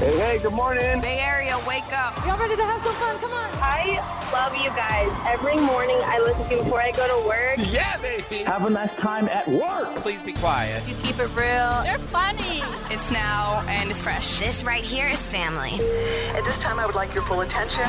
Hey, hey, good morning. Bay Area, wake up. Y'all ready to have some fun? Come on. I love you guys. Every morning I listen to you before I go to work. Yeah, baby. Have a nice time at work. Please be quiet. You keep it real. They're funny. It's now and it's fresh. This right here is family. At this time, I would like your full attention.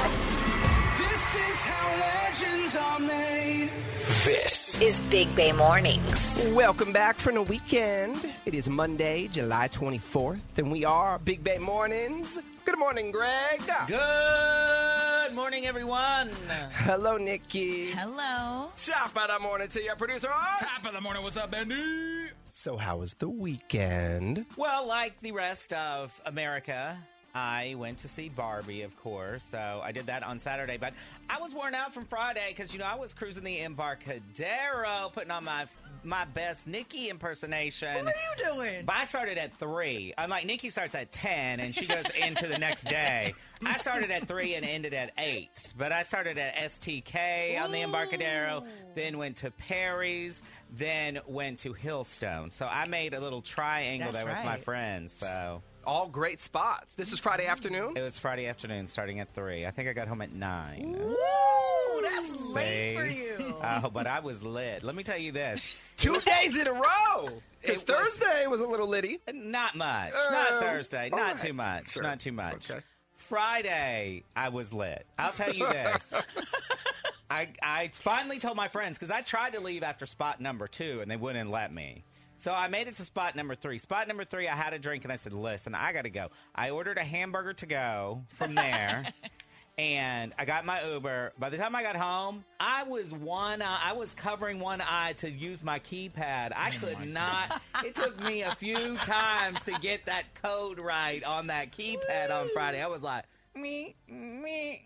This Is Big Bay Mornings. Welcome back from the weekend. It is Monday, July 24th, and we are Big Bay Mornings. Good morning, Greg. Good morning, everyone. Hello, Nikki. Hello. Top of the morning to your producer. Top of the morning. What's up, Bendy? So, how was the weekend? Well, like the rest of America, I went to see Barbie, of course. So I did that on Saturday, but I was worn out from Friday because you know I was cruising the Embarcadero, putting on my my best Nikki impersonation. What are you doing? But I started at three. Unlike Nikki starts at ten and she goes into the next day. I started at three and ended at eight. But I started at STK on the Embarcadero, then went to Perry's, then went to Hillstone. So I made a little triangle That's there with my friends. So All great spots. This is Friday afternoon. it was Friday afternoon, starting at three. I think I got home at nine. Ooh, that's late for you. Oh, but I was lit. Let me tell you this. Two days in a row. Because It was- Thursday was a little litty. Not much. Um, not Thursday. Not right. too much. Sure. Not too much. Okay. Friday, I was lit. I'll tell you this. I, I finally told my friends because I tried to leave after spot number two and they wouldn't let me. So I made it to spot number three. Spot number three, I had a drink and I said, "Listen, I got to go." I ordered a hamburger to go from there, and I got my Uber. By the time I got home, I was one. Eye, I was covering one eye to use my keypad. I oh could not. It took me a few times to get that code right on that keypad on Friday. I was like, me, me.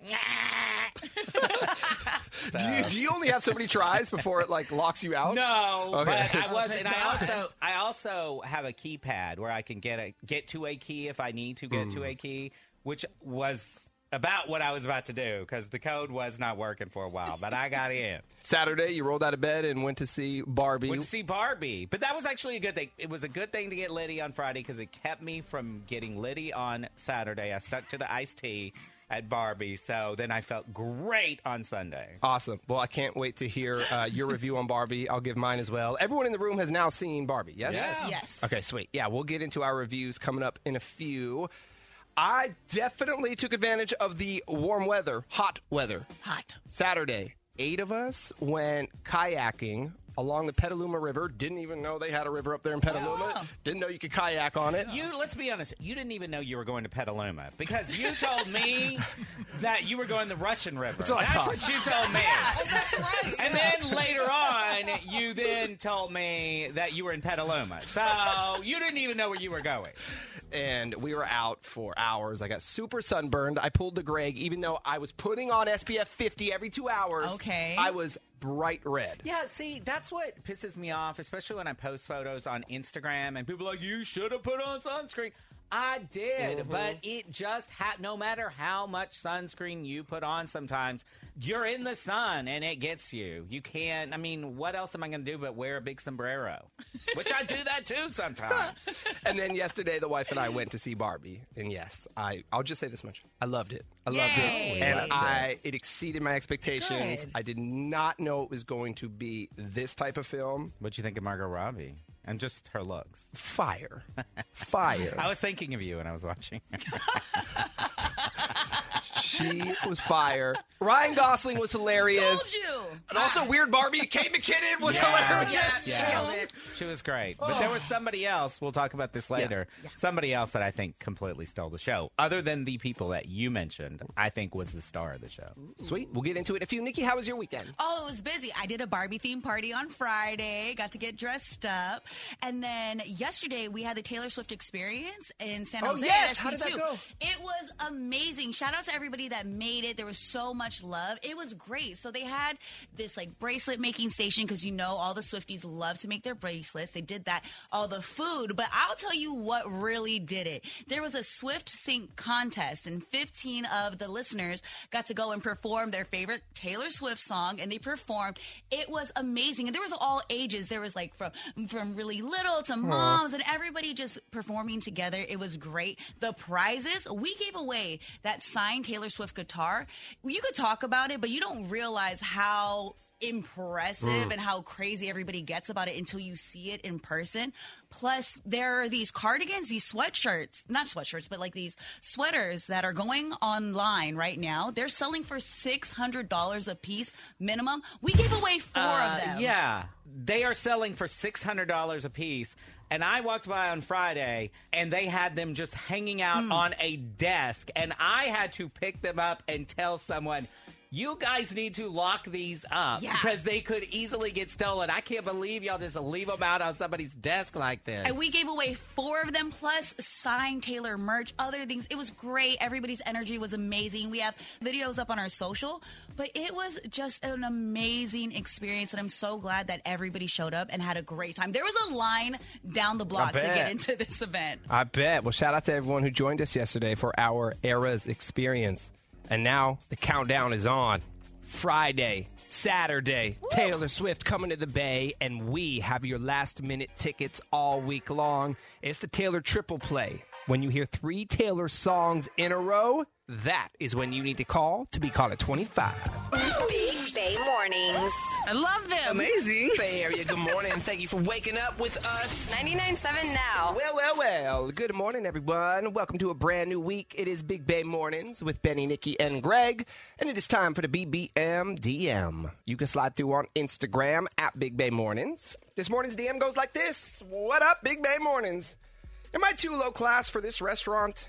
Do you, do you only have so many tries before it like locks you out? No, Okay. but I was, and I also, I also have a keypad where I can get a get to a key if I need to get to hmm. a key, which was about what I was about to do because the code was not working for a while, but I got in. Saturday, you rolled out of bed and went to see Barbie. Went to see Barbie, but that was actually a good thing. It was a good thing to get Liddy on Friday because it kept me from getting Liddy on Saturday. I stuck to the iced tea at Barbie, so then I felt great on Sunday. Awesome. Well, I can't wait to hear uh, your review on Barbie. I'll give mine as well. Everyone in the room has now seen Barbie, yes? Yes. Yes. Okay, sweet. Yeah, we'll get into our reviews coming up in a few. I definitely took advantage of the warm weather, hot weather. Hot. Saturday, eight of us went kayaking along the Petaluma River. Didn't even know they had a river up there in Petaluma. Didn't know you could kayak on it. You let's be honest. You didn't even know you were going to Petaluma because you told me that you were going the Russian River. That's, what I what you told me. That's right. And then later on, you then told me that you were in Petaluma. So you didn't even know where you were going. and we were out for hours. I got super sunburned. I pulled the Greg, even though I was putting on SPF 50 every two hours. Okay. I was bright red. Yeah, see, that's what pisses me off, especially when I post photos on Instagram and people are like, you should have put on sunscreen. I did, mm-hmm. but it just ha- no matter how much sunscreen you put on sometimes, you're in the sun and it gets you. You can't, I mean, what else am I going to do but wear a big sombrero? Which I do that too sometimes. And then yesterday, the wife and I went to see Barbie, and yes, I I'll just say this much: I loved it. I loved Yay. it, and Loved I it exceeded my expectations. Good. I did not know it was going to be this type of film. What'd you think of Margot Robbie? And just her looks. Fire, fire. I was thinking of you when I was watching. she was fire. Ryan Gosling was hilarious. Told you. And also, Weird Barbie, Kate McKinnon was hilarious. Yes, Yeah. she killed it. She was great. But there was oh. somebody else, we'll talk about this later. Somebody else that I think completely stole the show. Other than the people that you mentioned, I think was the star of the show. Sweet. We'll get into it. If you, Nikki, how was your weekend? Oh, it was busy. I did a Barbie theme party on Friday, got to get dressed up. And then yesterday we had the Taylor Swift experience in San Oh, Jose. yes. at How did that SB2. go? It was amazing. Shout out to everybody everybody that made it. There was so much love. It was great. So they had this like bracelet making station because you know all the Swifties love to make their bracelets. They did that. All the food, but I'll tell you what really did it. There was a Swift Sync contest, and 15 of the listeners got to go and perform their favorite Taylor Swift song, and they performed. It was amazing, and there was all ages. There was like from from really little to moms, and everybody just performing together. It was great. The prizes we gave away that signed Taylor Swift guitar. You could talk about it, but you don't realize how impressive and how crazy everybody gets about it until you see it in person. Plus, there are these cardigans, these sweatshirts, not sweatshirts, but like these sweaters that are going online right now. They're selling for $600 a piece minimum. We gave away four Uh, of them. Yeah, they are selling for six hundred dollars a piece. And I walked by on Friday, and they had them just hanging out Hmm. on a desk, and I had to pick them up and tell someone. You guys need to lock these up Yeah. because they could easily get stolen. I can't believe y'all just leave them out on somebody's desk like this. And we gave away four of them plus signed Taylor merch, other things. It was great. Everybody's energy was amazing. We have videos up on our social, but it was just an amazing experience. And I'm so glad that everybody showed up and had a great time. There was a line down the block to get into this event. I bet. Well, shout out to everyone who joined us yesterday for our Eras experience. And now the countdown is on. Friday, Saturday, Taylor Swift coming to the Bay, and we have your last minute tickets all week long. It's the Taylor Triple Play. When you hear three Taylor songs in a row, that is when you need to call to be called at 25. Big Bay Mornings. I love them. Amazing. Bay Area, good morning. Thank you for waking up with us. 99.7 now. Well, well, well. Good morning, everyone. Welcome to a brand new week. It is Big Bay Mornings with Benny, Nikki, and Greg, and it is time for the BBM DM. You can slide through on Instagram at Big Bay Mornings. This morning's DM goes like this What up, Big Bay Mornings? Am I too low class for this restaurant?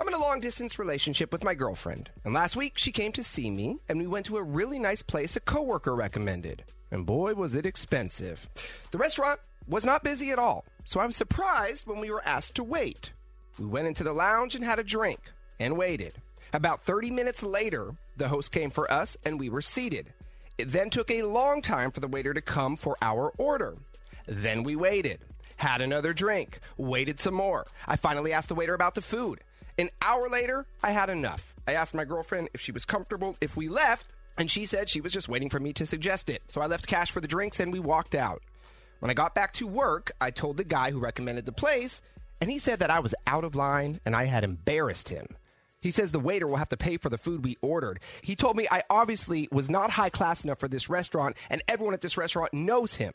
I'm in a long distance relationship with my girlfriend, and last week she came to see me, and we went to a really nice place a coworker recommended. And boy, was it expensive. The restaurant was not busy at all, so I was surprised when we were asked to wait. We went into the lounge and had a drink, and waited. About 30 minutes later, the host came for us, and we were seated. It then took a long time for the waiter to come for our order. Then we waited, had another drink, waited some more. I finally asked the waiter about the food. An hour later, I had enough. I asked my girlfriend if she was comfortable if we left, and she said she was just waiting for me to suggest it. So I left cash for the drinks and we walked out. When I got back to work, I told the guy who recommended the place, and he said that I was out of line and I had embarrassed him. He says the waiter will have to pay for the food we ordered. He told me I obviously was not high class enough for this restaurant, and everyone at this restaurant knows him.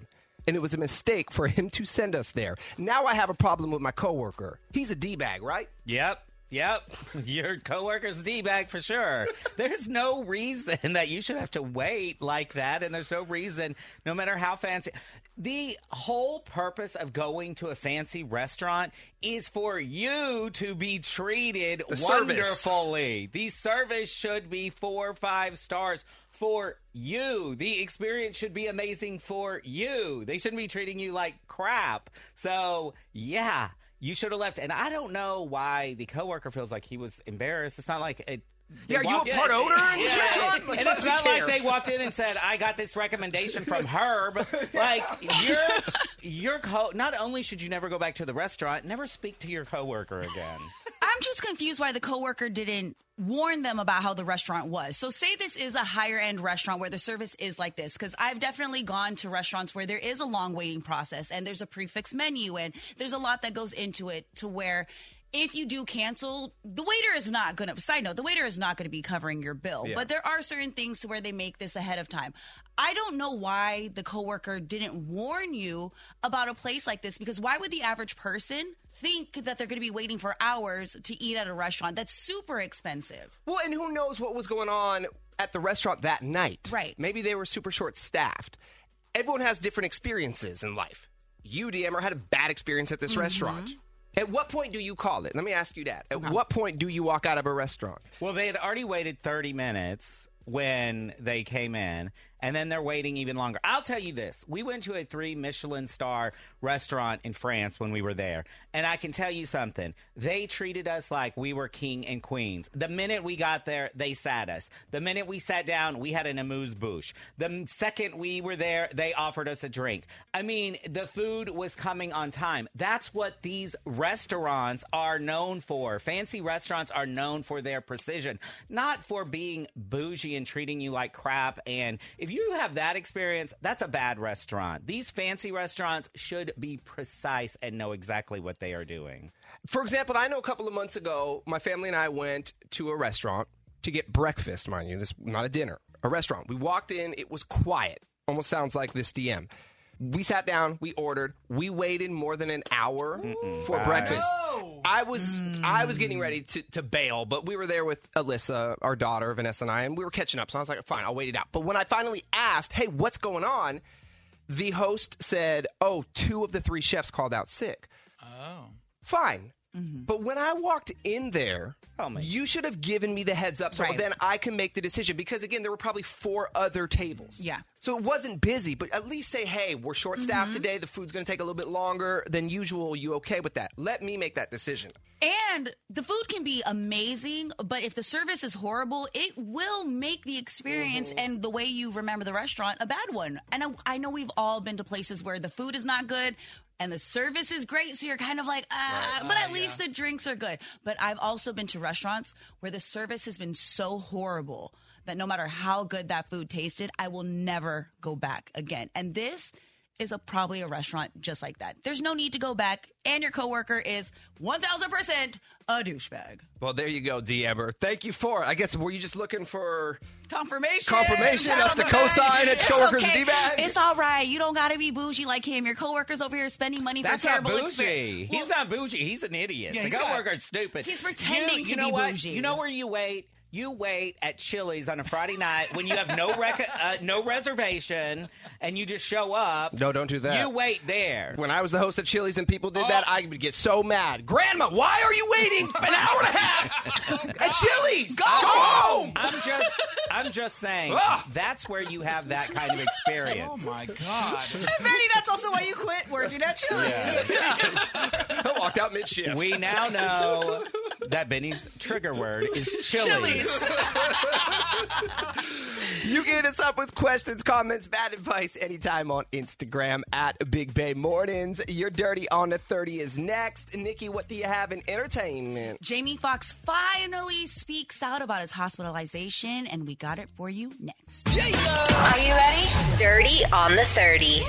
And it was a mistake for him to send us there. Now I have a problem with my coworker. He's a D bag, right? Yep. Yep. Your coworker's D bag for sure. There's no reason that you should have to wait like that, and there's no reason, no matter how fancy. The whole purpose of going to a fancy restaurant is for you to be treated The service. wonderfully. The service should be four or five stars for you. The experience should be amazing for you. They shouldn't be treating you like crap. So, yeah, you should have left. And I don't know why the coworker feels like he was embarrassed. It's not like it. Yeah, are you a part owner in this Yeah. Like, and it's not care? like they walked in and said, "I got this recommendation from Herb." Like your your co. Not only should you never go back to the restaurant, never speak to your coworker again. I'm just confused why the coworker didn't warn them about how the restaurant was. So say this is a higher end restaurant where the service is like this cuz I've definitely gone to restaurants where there is a long waiting process and there's a prix fixe menu and there's a lot that goes into it to where if you do cancel, the waiter is not going to, side note, the waiter is not going to be covering your bill. Yeah. But there are certain things to where they make this ahead of time. I don't know why the coworker didn't warn you about a place like this because why would the average person think that they're going to be waiting for hours to eat at a restaurant that's super expensive? Well, and who knows what was going on at the restaurant that night? Right. Maybe they were super short staffed. Everyone has different experiences in life. You, DMer, had a bad experience at this mm-hmm. restaurant. At what point do you call it? Let me ask you that. At what point do you walk out of a restaurant? Well, they had already waited 30 minutes when they came in, and then they're waiting even longer. I'll tell you this: we went to a three Michelin star restaurant in France when we were there, and I can tell you something. They treated us like we were king and queens. The minute we got there, they sat us. The minute we sat down, we had an amuse bouche. The second we were there, they offered us a drink. I mean, the food was coming on time. That's what these restaurants are known for. Fancy restaurants are known for their precision, not for being bougie and treating you like crap. And if you have that experience, that's a bad restaurant. These fancy restaurants should be precise and know exactly what they are doing. For example, I know a couple of months ago, my family and I went to a restaurant to get breakfast, mind you. This not a dinner, a restaurant. We walked in, it was quiet. Almost sounds like this DM. We sat down, we ordered, we waited more than an hour for Right. breakfast. I was I was getting mm. ready to, to bail, but we were there with Alyssa, our daughter, Vanessa and I, and we were catching up. So I was like, fine, I'll wait it out. But when I finally asked, hey, what's going on? The host said, oh, two of the three chefs called out sick. Oh. Fine. Mm-hmm. But when I walked in there, Oh, man. you should have given me the heads up so Right. then I can make the decision. Because again, there were probably four other tables. Yeah. So it wasn't busy, but at least say, hey, we're short staffed Mm-hmm. today. The food's going to take a little bit longer than usual. You okay with that? Let me make that decision. And the food can be amazing, but if the service is horrible, it will make the experience Mm-hmm. and the way you remember the restaurant a bad one. And I, I know we've all been to places where the food is not good and the service is great, so you're kind of like, ah, but at least the drinks are good. But I've also been to restaurants where the service has been so horrible that no matter how good that food tasted, I will never go back again. And this is a probably a restaurant just like that. There's no need to go back, and your coworker is 1000% a douchebag. Well, there you go, DMer. Thank you for it. I guess were you just looking for Confirmation. confirmation Pat us on the co-sign back. It's your coworker's okay. a D-bag? It's all right. You don't got to be bougie like him. Your coworker's over here spending money That's for not terrible bougie. experience. he's not bougie. He's an idiot. Yeah, the he's got- coworker's stupid. He's pretending you, to you know be what? bougie. You know where you wait? You wait at Chili's on a Friday night when you have no rec- uh, no reservation and you just show up. No, don't do that. You wait there. When I was the host at Chili's and people did Oh. that, I would get so mad. Grandma, why are you waiting an hour and a half at Chili's? Go, home. I'm just I'm just saying Ah. that's where you have that kind of experience. Oh my God. Benny, that's also why you quit working at Chili's. I walked out mid shift. We now know that Benny's trigger word is Chili's. You can hit us up with questions, comments, bad advice anytime on Instagram at Big Bay Mornings. Your Dirty on the 30 is next. Nikki, what do you have in entertainment? Jamie Foxx finally speaks out about his hospitalization, and we got it for you next. Are you ready? Dirty on the 30.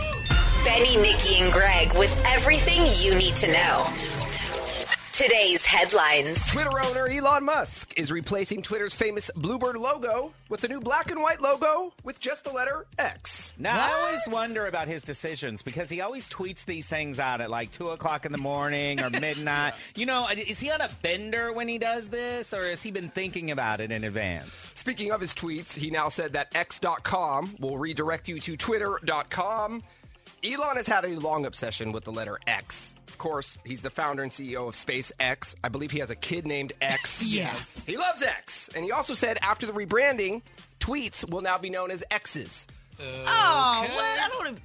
Benny, Nikki, and Greg with everything you need to know. Today's headlines. Twitter owner Elon Musk is replacing Twitter's famous Bluebird logo with a new black and white logo with just the letter X. Now I always wonder about his decisions because he always tweets these things out at like two o'clock in the morning or midnight. You know, is he on a bender when he does this, or has he been thinking about it in advance? Speaking of his tweets, he now said that X.com will redirect you to Twitter.com. Elon has had a long obsession with the letter X. Of course, he's the founder and CEO of SpaceX. I believe he has a kid named X. Yes. He loves X. And he also said after the rebranding, tweets will now be known as X's. Oh, what? I don't.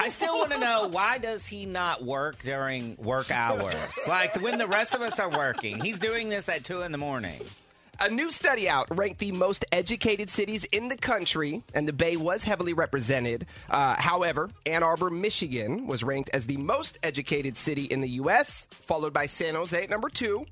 I still want to know why does he not work during work hours? Like when the rest of us are working, he's doing this at two in the morning. A new study out ranked the most educated cities in the country, and the Bay was heavily represented. Uh, however, Ann Arbor, Michigan was ranked as the most educated city in the U.S., followed by San Jose at number two,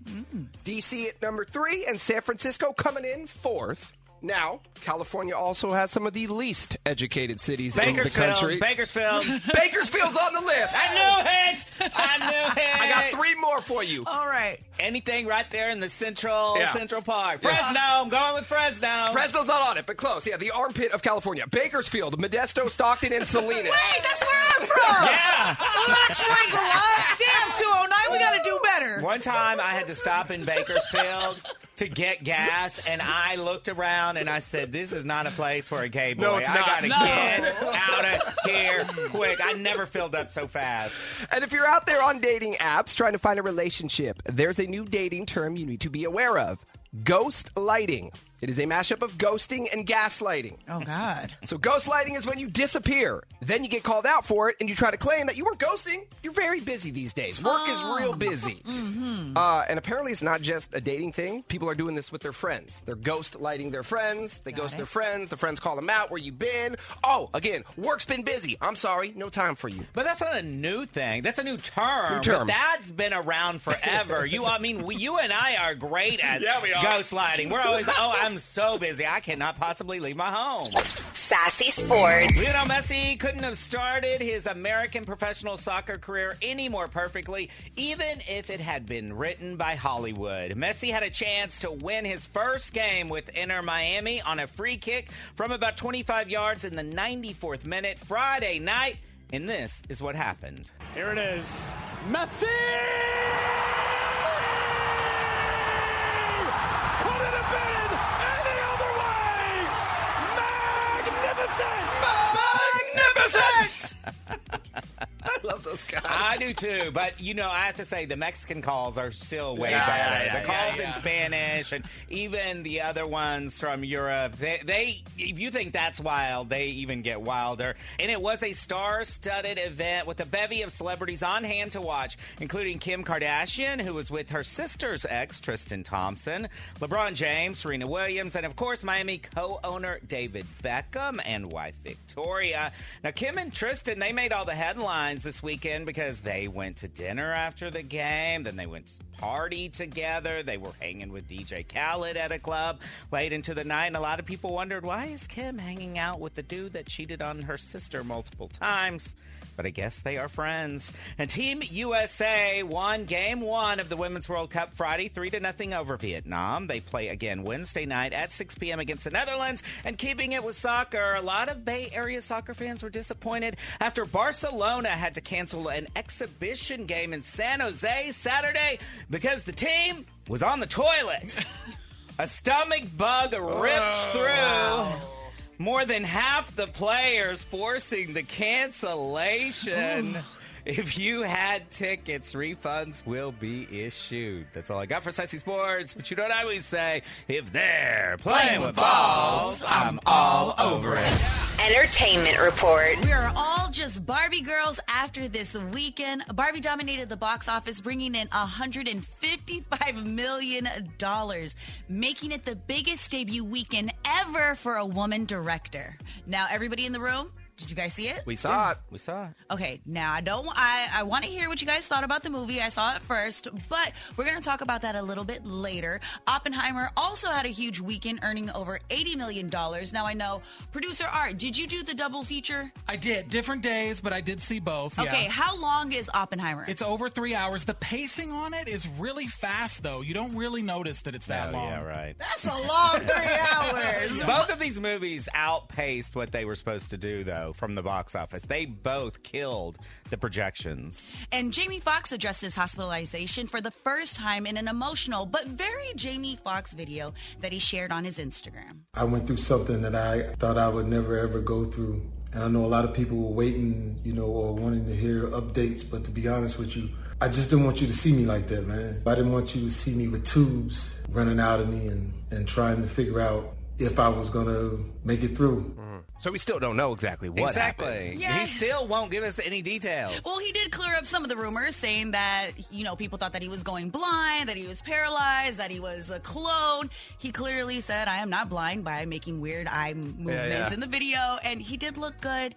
D.C. at number three, and San Francisco coming in fourth. Now, California also has some of the least educated cities in the country. Bakersfield. Bakersfield's on the list. I knew it. I knew it. I got three more for you. All right. Anything right there in the central Yeah. Central Park. Yeah. Fresno. I'm going with Fresno. Fresno's not on it, but close. Yeah, the armpit of California. Bakersfield, Modesto, Stockton, and Salinas. Wait, that's where I'm from. Yeah. Well, that explains a lot. Damn, 209, we got to do better. One time I had to stop in Bakersfield to get gas, and I looked around and I said, "This is not a place for a gay boy. No, it's I not. gotta No. get out of here quick." I never filled up so fast. And if you're out there on dating apps trying to find a relationship, there's a new dating term you need to be aware of ghost lighting. It is a mashup of ghosting and gaslighting. Oh God. So ghostlighting is when you disappear. Then you get called out for it and you try to claim that you weren't ghosting. You're very busy these days. Work is real busy. Uh, and apparently it's not just a dating thing. People are doing this with their friends. They're ghostlighting their friends. They ghost their friends. The friends call them out. Where you been? Oh, again, work's been busy. I'm sorry. No time for you. But that's not a new thing. That's a new term. New term. But that's been around forever. you, I mean, we, you and I are great at Yeah, we are. ghostlighting. We're always, oh, I'm so busy, I cannot possibly leave my home. Sassy Sports. Lionel Messi couldn't have started his American professional soccer career any more perfectly, even if it had been written by Hollywood. Messi had a chance to win his first game with Inter Miami on a free kick from about 25 yards in the 94th minute Friday night, and this is what happened. Here it is. Messi! Could it have been any other way? Magnificent! Magnificent! I love those guys. I do too, but you know, I have to say the Mexican calls are still way Yeah, better. yeah, the calls yeah, yeah. in Spanish and even the other ones from Europe, they, they, if you think that's wild, they even get wilder. And it was a star-studded event with a bevy of celebrities on hand to watch, including Kim Kardashian, who was with her sister's ex, Tristan Thompson, LeBron James, Serena Williams, and of course Miami co-owner David Beckham and wife Victoria. Now, Kim and Tristan, they made all the headlines this weekend because they went to dinner after the game, then they went to party together. They were hanging with DJ Khaled at a club late into the night, and a lot of people wondered why is Kim hanging out with the dude that cheated on her sister multiple times? But I guess they are friends. And Team USA won Game One of the Women's World Cup Friday, three to nothing over Vietnam. They play again Wednesday night at 6 p.m. against the Netherlands. And keeping it with soccer, a lot of Bay Area soccer fans were disappointed after Barcelona had to cancel an exhibition game in San Jose Saturday because the team was on the toilet. a stomach bug ripped oh, through. More than half the players forcing the cancellation. If you had tickets, refunds will be issued. That's all I got for Sexy Sports. But you know what I always say? If they're playing, with balls, I'm all over it. Entertainment Report. We are all just Barbie girls after this weekend. Barbie dominated the box office, bringing in $155 million, making it the biggest debut weekend ever for a woman director. Now, everybody in the room, did you guys see it? We saw it. We saw it. Okay, now I don't. I I want to hear what you guys thought about the movie. I saw it first, but we're gonna talk about that a little bit later. Oppenheimer also had a huge weekend, earning over eighty million dollars. Now I know producer Art. Did you do the double feature? I did different days, but I did see both. yeah. Okay, how long is Oppenheimer? It's over three hours. The pacing on it is really fast, though. You don't really notice that it's that Oh, long. yeah, right. That's a long three hours. Both of these movies outpaced what they were supposed to do, though, from the box office. They both killed the projections. And Jamie Foxx addressed his hospitalization for the first time in an emotional but very Jamie Foxx video that he shared on his Instagram. I went through something that I thought I would never ever go through. And I know a lot of people were waiting, you know, or wanting to hear updates, but to be honest with you, I just didn't want you to see me like that, man. I didn't want you to see me with tubes running out of me and, and trying to figure out if I was going to make it through. Mm-hmm. So we still don't know exactly what exactly. happened. Yeah. He still won't give us any details. Well, he did clear up some of the rumors, saying that you know people thought that he was going blind, that he was paralyzed, that he was a clone. He clearly said, "I am not blind" by making weird eye movements yeah. in the video, and he did look good.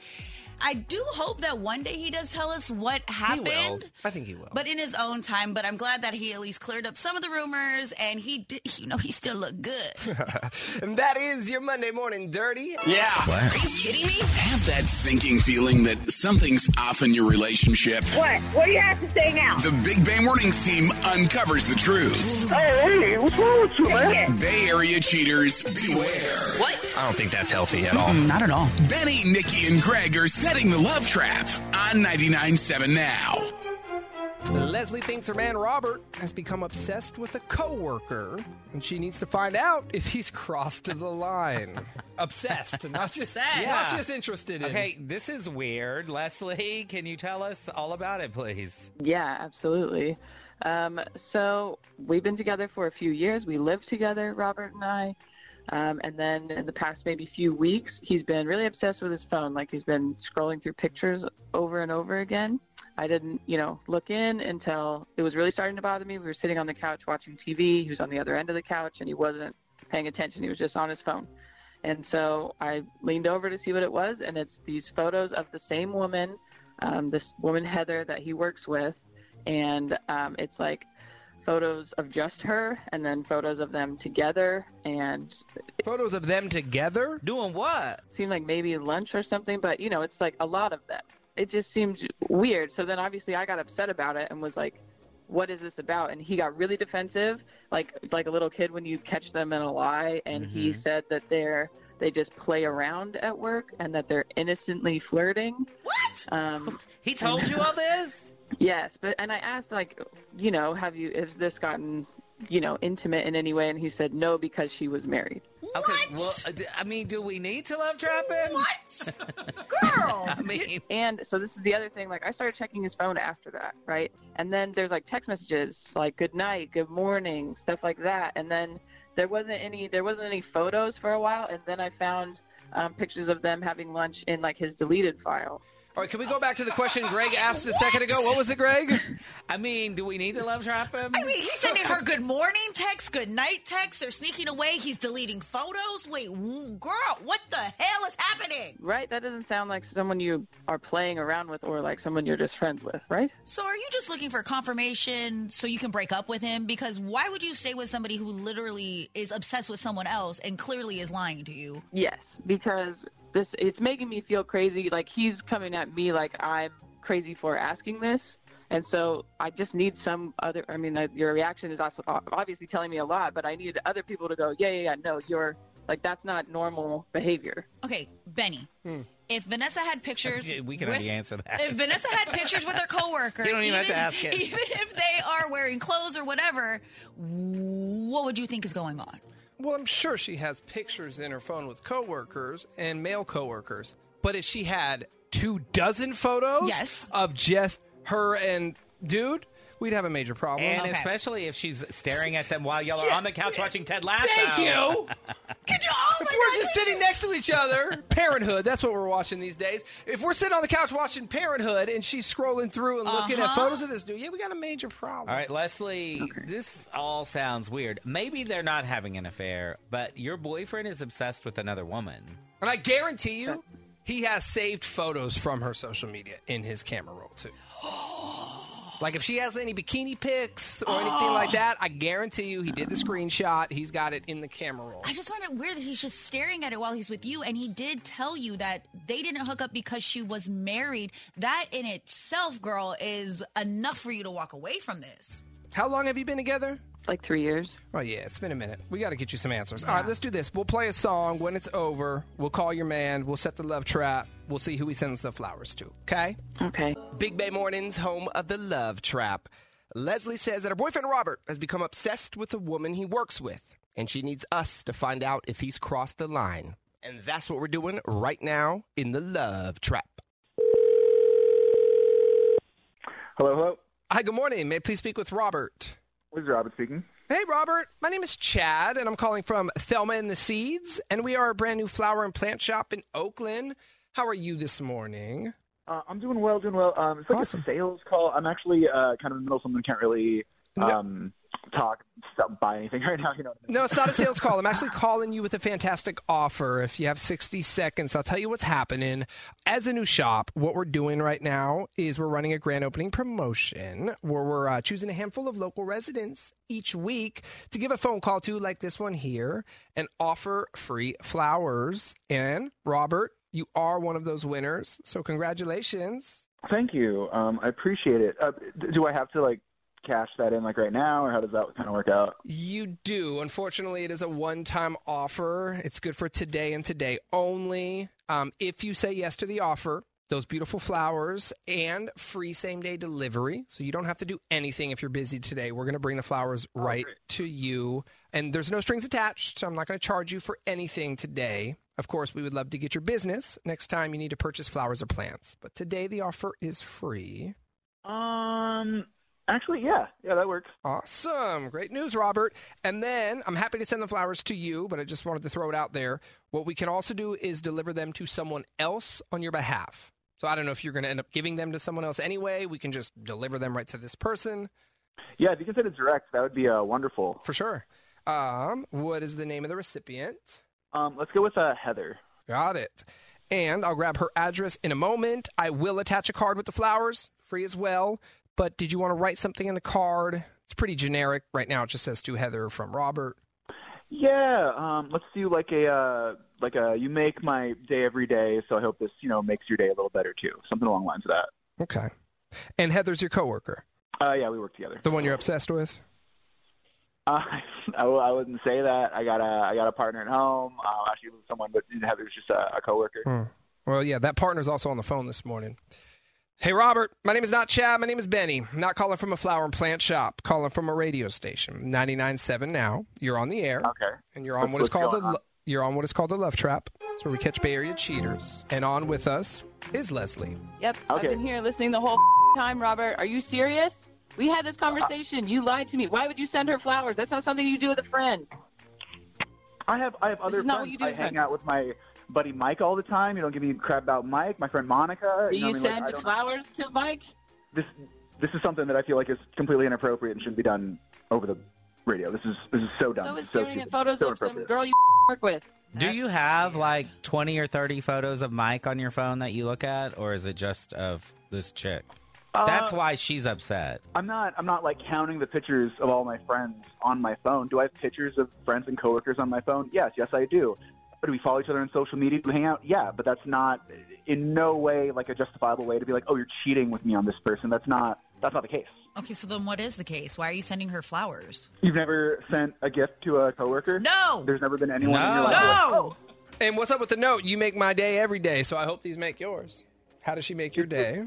I do hope that one day he does tell us what happened. He will. I think he will. But in his own time. But I'm glad that he at least cleared up some of the rumors, and he, did, you know, he still looked good. and that is your Monday morning dirty. Yeah. Are you kidding me? Have that sinking feeling that something's off in your relationship. What? What do you have to say now? The Big Bay Mornings team uncovers the truth. Oh, hey, what's wrong with you, man? Bay Area cheaters, beware. What? I don't think that's healthy at all. Mm, not at all. Benny, Nikki, and Greg are setting the love trap on 99.7 now. Leslie thinks her man Robert has become obsessed with a coworker, and she needs to find out if he's crossed the line. obsessed, not just Obsessed. not just interested in. Okay, this is weird. Leslie, can you tell us all about it, please? Yeah, absolutely. Um, so we've been together for a few years. We live together, Robert and I. Um, and then in the past maybe few weeks, he's been really obsessed with his phone. Like he's been scrolling through pictures over and over again. I didn't, you know, look in until it was really starting to bother me. We were sitting on the couch watching TV. He was on the other end of the couch and he wasn't paying attention. He was just on his phone. And so I leaned over to see what it was, and it's these photos of the same woman, um, this woman Heather that he works with, and um, it's like photos of just her, and then photos of them together, and photos of them together doing what? Seemed like maybe lunch or something, but you know, it's like a lot of them. It just seemed weird. So then obviously I got upset about it and was like, what is this about and he got really defensive like like a little kid when you catch them in a lie and he Mm-hmm. said that they're they just play around at work and that they're innocently flirting what um he told you all this yes but and i asked like you know have you has this gotten you know intimate in any way? And he said no because she was married. Okay, well, uh, d- I mean, do we need to love trap him? What? Girl! I mean, and so this is the other thing like i started checking his phone after that right? And then there's like text messages like good night good morning stuff like that. And then there wasn't any there wasn't any photos for a while. And then i found um, pictures of them having lunch in like his deleted file All right, can we go back to the question Greg asked a second ago? What was it, Greg? I mean, do we need to love trap him? I mean, he's sending her good morning text, good night text. They're sneaking away. He's deleting photos. Wait, girl, what the hell is happening? right that doesn't sound like someone you are playing around with or like someone you're just friends with right So, are you just looking for confirmation so you can break up with him? Because why would you stay with somebody who literally is obsessed with someone else and clearly is lying to you? Yes, because this it's making me feel crazy. Like he's coming at me like I'm crazy for asking this, and so I just need some other. I mean, uh, your reaction is also obviously telling me a lot, but I need other people to go, yeah, yeah, yeah. No, you're like that's not normal behavior. Okay, Benny. If Vanessa had pictures, we can with- already answer that. If Vanessa had pictures with her coworker, You don't even have to ask it. Even if they are wearing clothes or whatever, what would you think is going on? Well, I'm sure she has pictures in her phone with coworkers and male coworkers. But if she had two dozen photos Yes. of just her and dude, we'd have a major problem. And especially if she's staring at them while y'all are on the couch watching Ted Lasso. Thank you. Could you? Oh if we're just sitting next to each other, Parenthood, that's what we're watching these days. If we're sitting on the couch watching Parenthood and she's scrolling through and looking at Uh-huh. photos of this dude, yeah, we got a major problem. All right, Leslie, this all sounds weird. Maybe they're not having an affair, but your boyfriend is obsessed with another woman. And I guarantee you, he has saved photos from her social media in his camera roll, too. Like if she has any bikini pics or anything like that, I guarantee you he did the screenshot. He's got it in the camera roll. I just find it weird that he's just staring at it while he's with you. And he did tell you that they didn't hook up because she was married. That in itself, girl, is enough for you to walk away from this. How long have you been together? Like three years. Oh yeah, it's been a minute. We got to get you some answers. All right, let's do this. We'll play a song. When it's over, we'll call your man. We'll set the love trap. We'll see who he sends the flowers to. Okay? Okay. Big Bay Mornings, home of the love trap. Leslie says that her boyfriend Robert has become obsessed with the woman he works with, and she needs us to find out if he's crossed the line. And that's what we're doing right now in the love trap. Hello, hello. Hi, good morning. May I please speak with Robert? This is Robert speaking. Hey, Robert. My name is Chad, and I'm calling from Thelma and the Seeds, and we are a brand new flower and plant shop in Oakland. How are you this morning? Uh, I'm doing well, doing well. Um, it's like a sales call. I'm actually uh, kind of in the middle of something. Can't really um, talk, stop, buy anything right now. You know. I mean? No, it's not a sales call. I'm actually calling you with a fantastic offer. If you have 60 seconds, I'll tell you what's happening. As a new shop, what we're doing right now is we're running a grand opening promotion where we're uh, choosing a handful of local residents each week to give a phone call to, like this one here, and offer free flowers. And Robert, you are one of those winners. So, congratulations. Thank you. Um, I appreciate it. Uh, do I have to like cash that in like right now, or how does that kind of work out? You do. Unfortunately, it is a one time offer. It's good for today and today only. Um, if you say yes to the offer, those beautiful flowers and free same day delivery. So you don't have to do anything if you're busy today. We're going to bring the flowers right to you. And there's no strings attached. So I'm not going to charge you for anything today. Of course, we would love to get your business next time you need to purchase flowers or plants. But today the offer is free. Um, Actually, yeah, yeah, that works. Awesome. Great news, Robert. And then I'm happy to send the flowers to you, but I just wanted to throw it out there. What we can also do is deliver them to someone else on your behalf. So I don't know if you're going to end up giving them to someone else anyway. We can just deliver them right to this person. Yeah, if you can send it direct, that would be uh, wonderful. For sure. Um, what is the name of the recipient? Um, let's go with uh, Heather. Got it. And I'll grab her address in a moment. I will attach a card with the flowers, free as well. But did you want to write something in the card? It's pretty generic. Right now it just says to Heather from Robert. Yeah, um, let's do like a uh, like a you make my day every day, so I hope this you know makes your day a little better too. Something along the lines of that. Okay. And Heather's your coworker, Uh, yeah, we work together. the one you're obsessed with. Uh, I, I wouldn't say that. I got a I got a partner at home. Uh, actually, someone, but Heather's just a, a coworker. Hmm. Well, yeah, that partner's also on the phone this morning. Hey, Robert. My name is not Chad. My name is Benny. Not calling from a flower and plant shop. Calling from a radio station. 99.7 now. You're on the air. Okay. And you're on What's- what is what's called the going on? Lo- you're on what is called the Love Trap. It's where we catch Bay Area cheaters. And on with us is Leslie. Yep, Okay. I've been here listening the whole time, Robert. Are you serious? We had this conversation. You lied to me. Why would you send her flowers? That's not something you do with a friend. I have I have other is not friends. what you do I with hang friends. out with my buddy Mike all the time. You don't give me crap about Mike. My friend Monica. Do you, know you what I mean? Like, send I flowers to Mike? this this is something that I feel like is completely inappropriate and shouldn't be done over the radio. This is this is so dumb. So is so staring at photos so of some girl you work with. Do you have like 20 or 30 photos of Mike on your phone that you look at, or is it just of this chick? That's Uh, why she's upset. I'm not. I'm not like counting the pictures of all my friends on my phone. Do I have pictures of friends and coworkers on my phone? Yes, yes, I do. Do we follow each other on social media? Do we hang out? Yeah, but that's not in no way like a justifiable way to be like, oh, you're cheating with me on this person. That's not. That's not the case. Okay, so then what is the case? Why are you sending her flowers? You've never sent a gift to a coworker? No. There's never been anyone in your No. life. who- No. Oh! And what's up with the note? You make my day every day, so I hope these make yours. How does she make your day?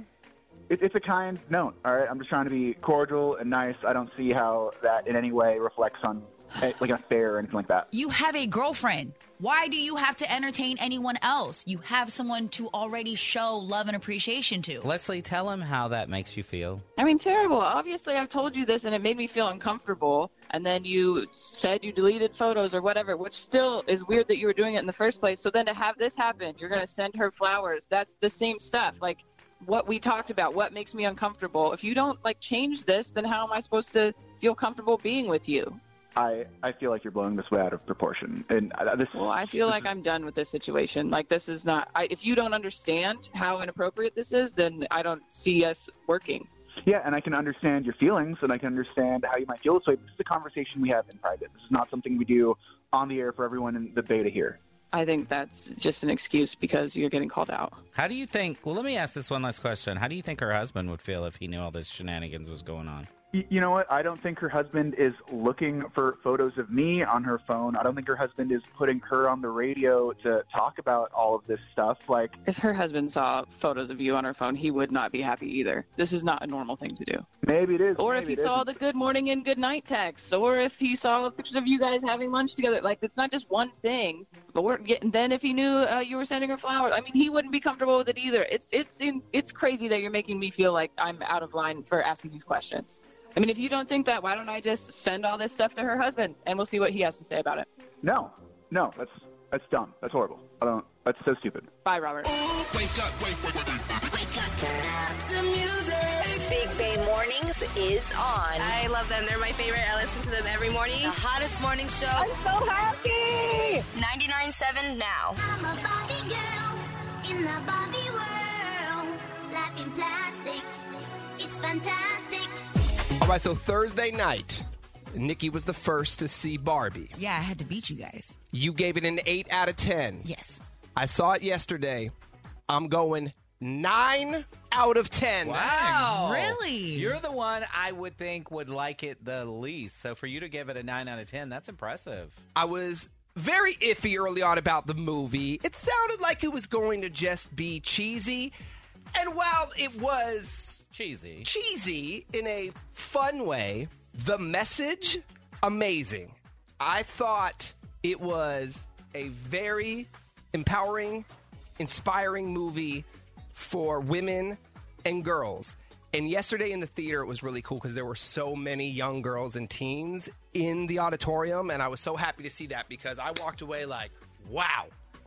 It, it's a kind note. All right, I'm just trying to be cordial and nice. I don't see how that in any way reflects on Eh, like an affair or anything like that. You have a girlfriend. Why do you have to entertain anyone else? You have someone to already show love and appreciation to. Leslie, tell him how that makes you feel. I mean, terrible. Obviously, I've told you this and it made me feel uncomfortable. And then you said you deleted photos or whatever, which still is weird that you were doing it in the first place. So then to have this happen, you're going to send her flowers. That's the same stuff. Like what we talked about, what makes me uncomfortable. If you don't like change this, then how am I supposed to feel comfortable being with you? I, I feel like you're blowing this way out of proportion. And this. Well, I feel like I'm done with this situation. Like this is not. I, if you don't understand how inappropriate this is, then I don't see us working. Yeah, and I can understand your feelings, and I can understand how you might feel this way. This is a conversation we have in private. This is not something we do on the air for everyone in the Bay Area. I think that's just an excuse because you're getting called out. How do you think? Well, let me ask this one last question. How do you think her husband would feel if he knew all this shenanigans was going on? You know what? I don't think her husband is looking for photos of me on her phone. I don't think her husband is putting her on the radio to talk about all of this stuff. Like, If her husband saw photos of you on her phone, he would not be happy either. This is not a normal thing to do. maybe it is. Or if he saw the good morning and good night texts, or if he saw pictures of you guys having lunch together. Like it's not just one thing. But getting. Then if he knew uh, you were sending her flowers, I mean, he wouldn't be comfortable with it either. It's it's in, it's crazy that you're making me feel like I'm out of line for asking these questions. I mean, if you don't think that, why don't I just send all this stuff to her husband and we'll see what he has to say about it? No, no, that's that's dumb. That's horrible. I don't. That's so stupid. Bye, Robert. Big Bay Mornings is on. I love them. They're my favorite. I listen to them every morning. The hottest morning show. I'm so happy. 99.7 now. I'm a Barbie girl in the Barbie world. Life in plastic, it's fantastic. All right, so Thursday night, Nikki was the first to see Barbie. Yeah, I had to beat you guys. You gave it an 8 out of 10. Yes. I saw it yesterday. I'm going 9 out of 10. Wow. Really? You're the one I would think would like it the least. So for you to give it a 9 out of 10, that's impressive. I was very iffy early on about the movie. It sounded like it was going to just be cheesy. And while it was cheesy, cheesy in a fun way, the message amazing. I thought it was a very empowering, inspiring movie for women and girls. And yesterday in the theater, it was really cool because there were so many young girls and teens in the auditorium. And I was so happy to see that because I walked away like, wow,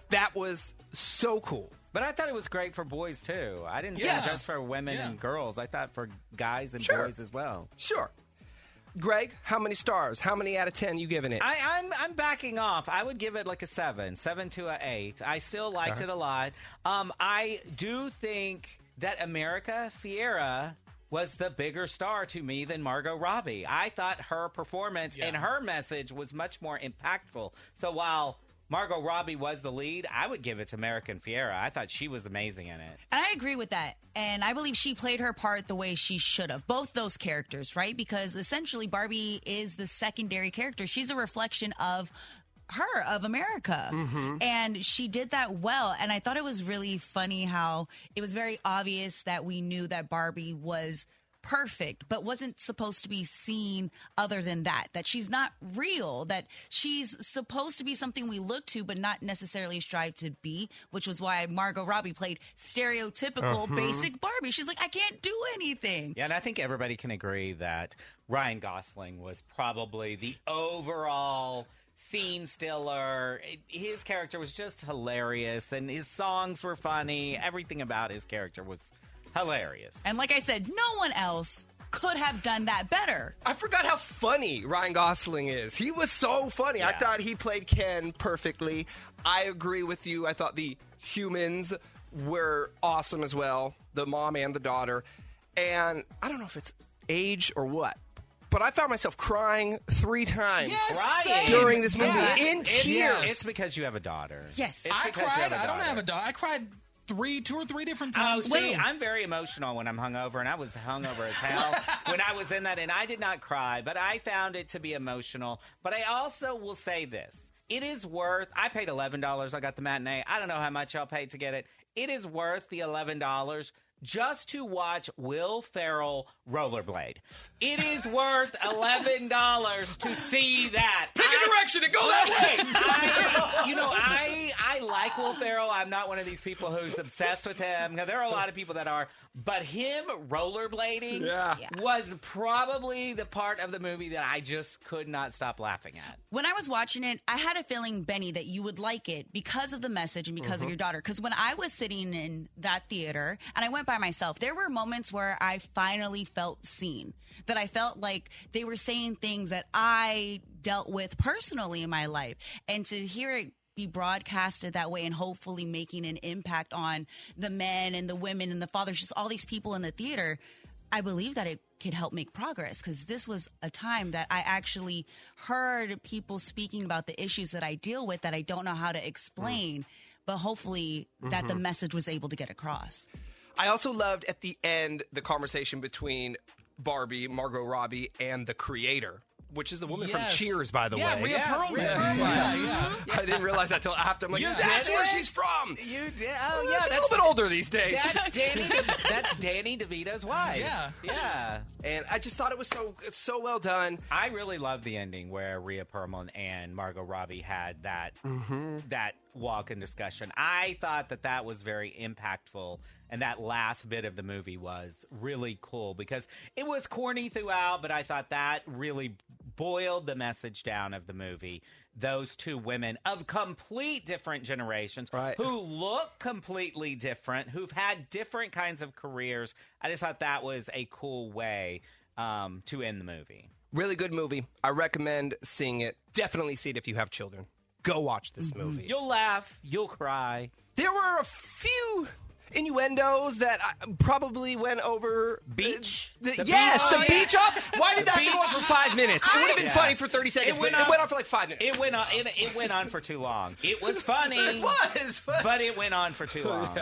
that was so cool. But I thought it was great for boys too. I didn't Yes. think just for women Yeah. and girls. I thought for guys and Sure. boys as well. Sure. Greg, how many stars? How many out of 10 you giving it? I, I'm I'm backing off. I would give it like a seven, seven to a eight. I still liked Okay. it a lot. Um, I do think that America Ferrera was the bigger star to me than Margot Robbie. I thought her performance and her message was much more impactful. So while Margot Robbie was the lead, I would give it to American Ferrera. I thought she was amazing in it. And I agree with that. And I believe she played her part the way she should have. Both those characters, right? Because essentially Barbie is the secondary character. She's a reflection of her of America. Mm-hmm. And she did that well. And I thought it was really funny how it was very obvious that we knew that Barbie was perfect, but wasn't supposed to be seen other than that. That she's not real, that she's supposed to be something we look to, but not necessarily strive to be, which was why Margot Robbie played stereotypical Uh-huh. basic Barbie. She's like, I can't do anything. Yeah, and I think everybody can agree that Ryan Gosling was probably the overall scene stiller. His character was just hilarious, and his songs were funny. Everything about his character was hilarious. And like I said, no one else could have done that better. I forgot how funny Ryan Gosling is. He was so funny. I thought he played Ken perfectly. I agree with you. I thought the humans were awesome as well the mom and the daughter. And I don't know if it's age or what. But I found myself crying three times Crying during this movie Yes. in tears. It's because you have a daughter. Yes, It's I cried. I don't have a daughter. I cried three, two or three different Oh, times. see, I'm very emotional when I'm hungover, and I was hungover as hell when I was in that, and I did not cry, but I found it to be emotional. But I also will say this: it is worth. I paid eleven dollars. I got the matinee. I don't know how much I'll pay to get it. It is worth the eleven dollars. Just to watch Will Ferrell rollerblade, it is worth eleven dollars to see that. Pick a direction and go that way. I, you know, I I like Will Ferrell. I'm not one of these people who's obsessed with him. Now, there are a lot of people that are, but him rollerblading Yeah. was probably the part of the movie that I just could not stop laughing at. When I was watching it, I had a feeling, Benny, that you would like it because of the message and because Mm-hmm. of your daughter. Because when I was sitting in that theater and I went by myself, there were moments where I finally felt seen. That I felt like they were saying things that I dealt with personally in my life. And to hear it be broadcasted that way and hopefully making an impact on the men and the women and the fathers, just all these people in the theater. I believe that it could help make progress because this was a time that I actually heard people speaking about the issues that I deal with that I don't know how to explain, but hopefully that the Mhm. message was able to get across. I also loved at the end the conversation between Barbie, Margot Robbie, and the creator, which is the woman from Cheers, by the Yeah, way. Rhea Perlman. Yeah, yeah. I didn't realize that till after. I'm like, You that's did where it? she's from. You did? Oh, yeah, yeah. she's a that's little bit older these days. That's Danny. that's Danny DeVito's wife. Yeah. yeah. And I just thought it was so so well done. I really love the ending where Rhea Perlman and Margot Robbie had that mm-hmm. that walk and discussion. I thought that that was very impactful, and that last bit of the movie was really cool because it was corny throughout, but I thought that really boiled the message down of the movie. Those two women of complete different generations who look completely different, who've had different kinds of careers. I just thought that was a cool way um, to end the movie. Really good movie. I recommend seeing it. Definitely see it if you have children. Go watch this movie. You'll laugh, you'll cry. There were a few innuendos that I probably went over beach. The, The yes, beach. the Oh, beach yeah. off. Why did that go on for five minutes? It would have been Yeah. funny for thirty seconds, but it went on for like five minutes. It went on. It, it went on for too long. It was funny. It was, but it went on for too long.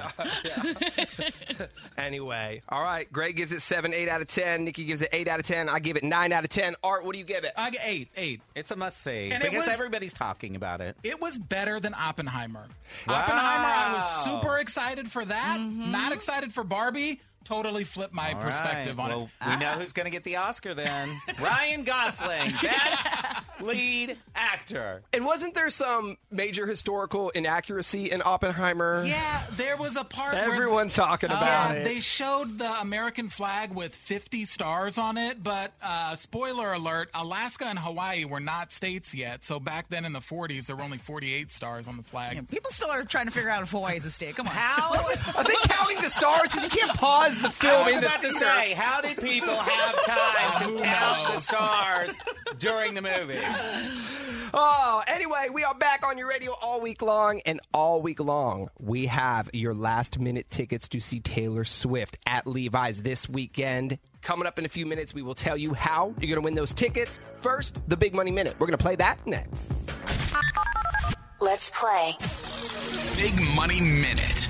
Anyway, all right. Greg gives it seven, eight out of ten. Nikki gives it eight out of ten. I give it nine out of ten. Art, what do you give it? I get eight, eight. It's a must see And it because was- everybody's talking about it. It was better than Oppenheimer. Wow. Oppenheimer, I was super excited for that. Not mm-hmm. excited for Barbie. Totally flipped my All perspective right. on well, it. We know who's going to get the Oscar then. Ryan Gosling, best lead actor. And wasn't there some major historical inaccuracy in Oppenheimer? Yeah, there was a part. where- Everyone's talking about Yeah, it. They showed the American flag with 50 stars on it, but uh, spoiler alert: Alaska and Hawaii were not states yet. So back then in the 40s, there were only 48 stars on the flag. People still are trying to figure out if Hawaii is a state. Come on. How? Are they counting the stars? Because you can't pause the I film was in the about to say, how did people have time to count the stars during the movie? Oh, anyway, we are back on your radio all week long, and all week long, we have your last minute tickets to see Taylor Swift at Levi's this weekend. Coming up in a few minutes, we will tell you how you're going to win those tickets. First, the Big Money Minute. We're going to play that next. Let's play. Big Money Minute.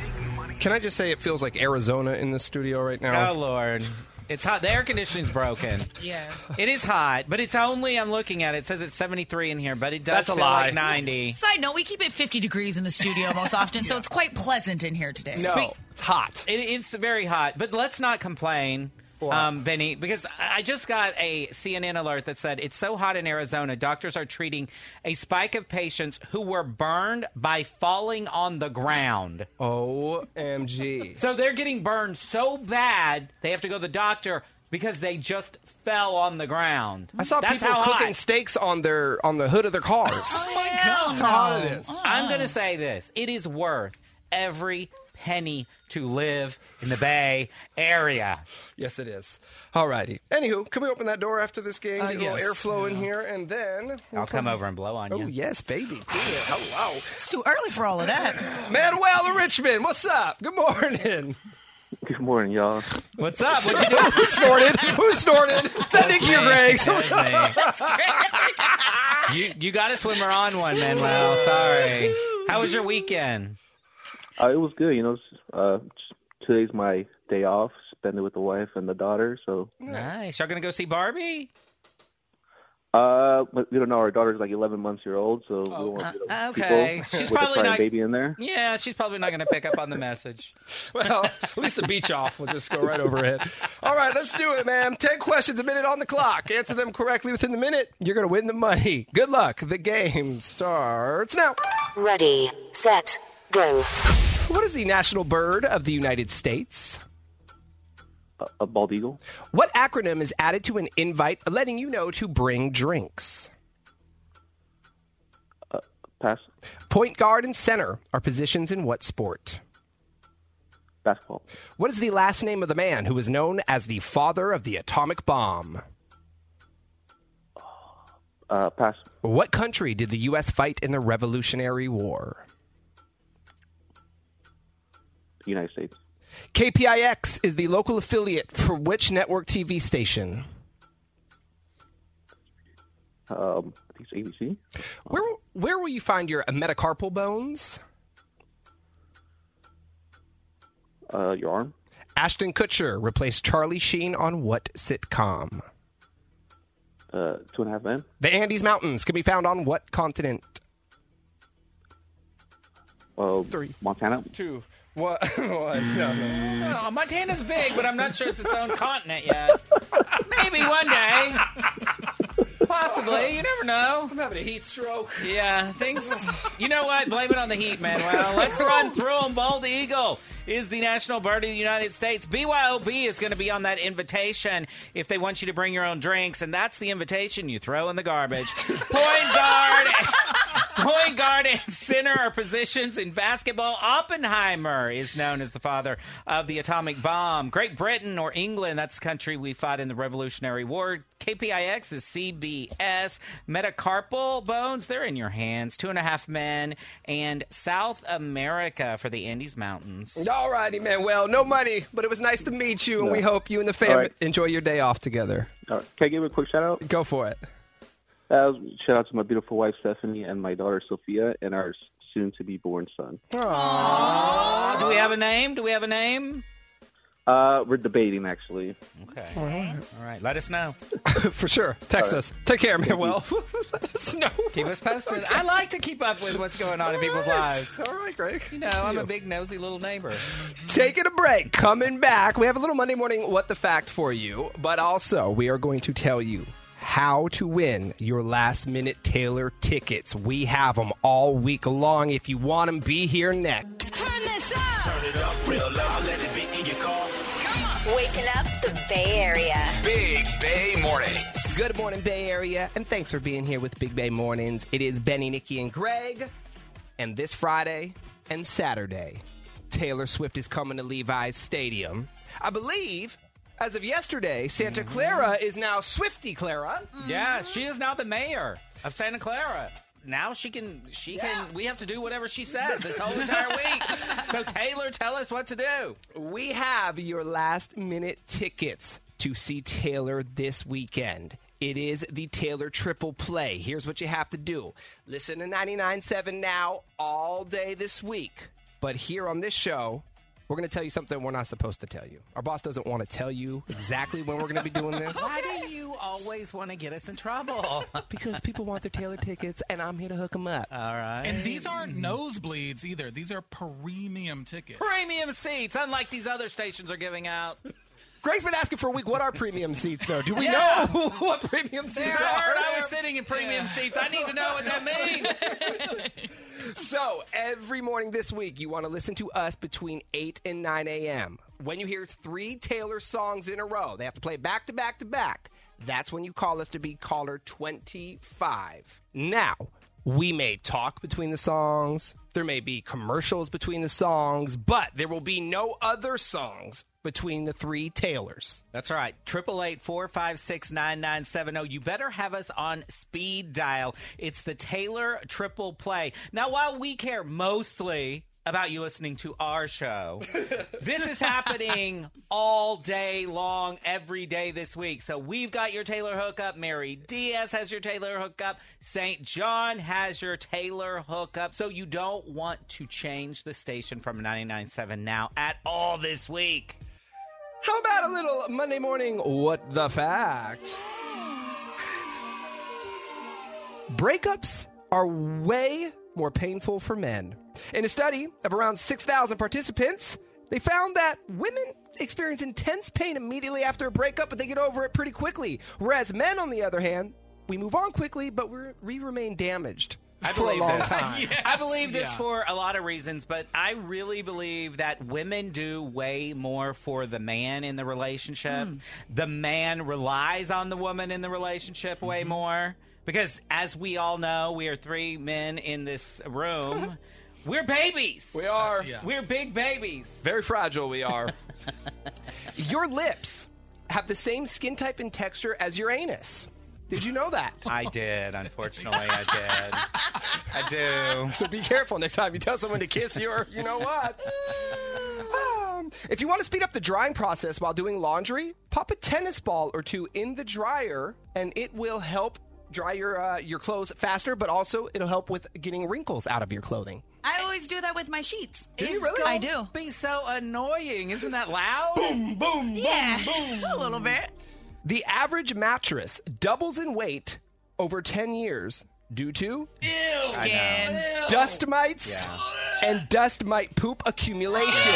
Can I just say it feels like Arizona in the studio right now? Oh Lord, it's hot. The air conditioning's broken. Yeah. It is hot, but it's only. I'm looking at it. It says it's 73 in here, but it does That's a feel lie. like 90. Side note: We keep it 50 degrees in the studio most often, so it's quite pleasant in here today. No, it's hot. It is very hot, but let's not complain. Um, Benny, because I just got a CNN alert that said it's so hot in Arizona, doctors are treating a spike of patients who were burned by falling on the ground. OMG. So they're getting burned so bad they have to go to the doctor because they just fell on the ground. I saw That's people how cooking hot. steaks on their on the hood of their cars. Oh my God! That's how hot it is. I'm going to say this. It is worth every penny to live in the Bay Area. Yes, it is. Alrighty. Anywho, can we open that door after this game? Uh, Get a yes. little airflow in here, and then I'll come over and blow on you. Oh yes, baby. Do. Hello, It's too early for all of that. Manuel of Richmond. What's up? Good morning. Good morning, y'all. What's up? What'd you do? Who snorted? Who snorted? Is that Nikki or Greg? That was me. You you got a swimmer on one, Manuel. Sorry. How was your weekend? Uh, it was good. You know, uh, today's my day off. Spend it with the wife and the daughter. So, Nice. Y'all gonna go see Barbie? uh, but we don't know. Our daughter's like 11 months year old, so we don't want to get Oh, Okay. She's with probably a not- baby in there. Yeah, she's probably not gonna pick up on the message. well, at least the beach off will just go right over it. All right, let's do it, man. Ten questions a minute on the clock. Answer them correctly within the minute. You're gonna win the money. Good luck. The game starts now. Ready, set, go. What is the national bird of the United States? A, a bald eagle. What acronym is added to an invite letting you know to bring drinks? Pass. Point guard and center are positions in what sport? Basketball. What is the last name of the man who was known as the father of the atomic bomb? Uh, pass. What country did the U.S. fight in the Revolutionary War? United States. KPIX is the local affiliate for which network TV station? Um, I think it's ABC. Where where will you find your metacarpal bones? Uh, your arm. Ashton Kutcher replaced Charlie Sheen on what sitcom? Uh, two and a half men. The Andes Mountains can be found on what continent? Uh, Three. Montana. Two. What? what? No, no. Oh, Montana's big, but I'm not sure it's its own continent yet. Maybe one day. Possibly. You never know. I'm having a heat stroke. Yeah, things. You know what? Blame it on the heat, Manuel. Let's run through them. Bald eagle is the national bird of the United States. BYOB is going to be on that invitation if they want you to bring your own drinks, and that's the invitation you throw in the garbage. Point guard. Point guard and center are positions in basketball. Oppenheimer is known as the father of the atomic bomb. Great Britain or England, that's the country we fought in the Revolutionary War. KPIX is CBS. Metacarpal bones, they're in your hands. Two and a half men. And South America for the Andes Mountains. All righty, man. Well, no money, but it was nice to meet you, and No. we hope you and the family right. enjoy your day off together. All right. Can I give a quick shout out? Go for it. Uh, shout out to my beautiful wife Stephanie and my daughter Sophia and our soon to be born son. Aww. Do we have a name? Do we have a name? Uh, we're debating actually. Okay. All right. Let us know. For sure. Text All right. us. Take care, man. Well, let us know. Keep us posted. I like to keep up with what's going on in people's lives. All right, Greg. You know, I'm a big nosy little neighbor. Taking a break. Coming back. We have a little Monday morning what the fact for you, but also we are going to tell you how to win your last minute Taylor tickets. We have them all week long. If you want them, be here next. Turn this up. Turn it up real loud, let it be in your car. Come on. Waking up the Bay Area. Big Bay Mornings. Good morning, Bay Area, and thanks for being here with Big Bay Mornings. It is Benny, Nikki, and Greg. And this Friday and Saturday, Taylor Swift is coming to Levi's Stadium. I believe, as of yesterday, Santa mm-hmm. Clara is now Swifty Clara. Yeah, she is now the mayor of Santa Clara. Now she can, she can, we have to do whatever she says this whole entire week. So, Taylor, tell us what to do. We have your last minute tickets to see Taylor this weekend. It is the Taylor Triple Play. Here's what you have to do listen to 99.7 now all day this week. But here on this show, we're going to tell you something we're not supposed to tell you. Our boss doesn't want to tell you exactly when we're going to be doing this. Why do you always want to get us in trouble? because people want their Taylor tickets, and I'm here to hook them up. All right. And these aren't nosebleeds either. These are premium tickets. premium seats, unlike these other stations are giving out. Greg's been asking for a week. What are premium seats, though? Do we Yeah. know what premium seats I are? heard I was sitting in premium seats. I need to know what that means. So every morning this week, you want to listen to us between 8 and 9 a.m. When you hear three Taylor songs in a row, they have to play back to back to back. That's when you call us to be caller 25. Now, we may talk between the songs, there may be commercials between the songs, but there will be no other songs between the three Taylors. That's right. Triple eight four five six nine nine seven zero. You better have us on speed dial. It's the Taylor Triple Play. Now, while we care mostly about you listening to our show, this is happening all day long, every day this week. So we've got your Taylor hookup. Mary Diaz has your Taylor hookup. St. John has your Taylor hookup. So you don't want to change the station from 99.7 now at all this week. How about a little Monday morning what the fact? Breakups are way more painful for men. In a study of around 6,000 participants, they found that women experience intense pain immediately after a breakup, but they get over it pretty quickly. Whereas men, on the other hand, we move on quickly, but we remain damaged I for a believe long this. time. I believe this Yeah. for a lot of reasons, but I really believe that women do way more for the man in the relationship. Hmm. The man relies on the woman in the relationship way mm-hmm. more because, as we all know, we are three men in this room. We're babies. We are. Yeah. We're big babies. Very fragile we are. your lips have the same skin type and texture as your anus. Did you know that? I did, unfortunately, I did. I do. So be careful next time you tell someone to kiss you or you know what. Um, if you want to speed up the drying process while doing laundry, pop a tennis ball or two in the dryer and it will help dry your uh, your clothes faster, but also it'll help with getting wrinkles out of your clothing. I always do that with my sheets. Do you really? I do. Be so annoying, isn't that loud? Boom! Boom, boom, Yeah, a little bit. The average mattress doubles in weight over 10 years due to Skin. dust mites and dust mite poop accumulation.